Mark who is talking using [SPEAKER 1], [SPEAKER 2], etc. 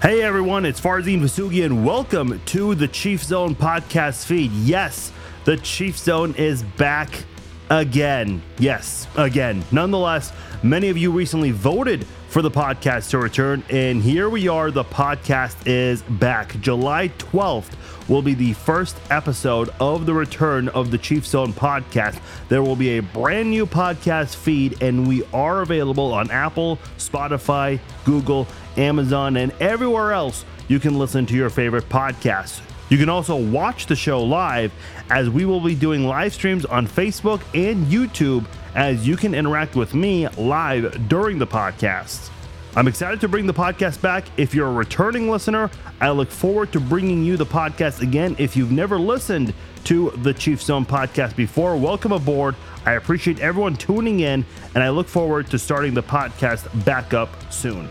[SPEAKER 1] Hey everyone, it's Farzin Vousoughian and welcome to the Chiefs Zone podcast feed. Yes, the Chiefs Zone is back again. Yes, again. Nonetheless, many of you recently voted for the podcast to return, and here we are. The podcast is back. July 12th will be the first episode of the return of the Chiefs Zone podcast. There will be a brand new podcast feed, and we are available on Apple, Spotify, Google, Amazon, and everywhere else you can listen to your favorite podcasts. You can also watch the show live as we will be doing live streams on Facebook and YouTube as you can interact with me live during the podcast. I'm excited to bring the podcast back. If you're a returning listener, I look forward to bringing you the podcast again. If you've never listened to the Chiefs Zone podcast before, welcome aboard. I appreciate everyone tuning in, and I look forward to starting the podcast back up soon.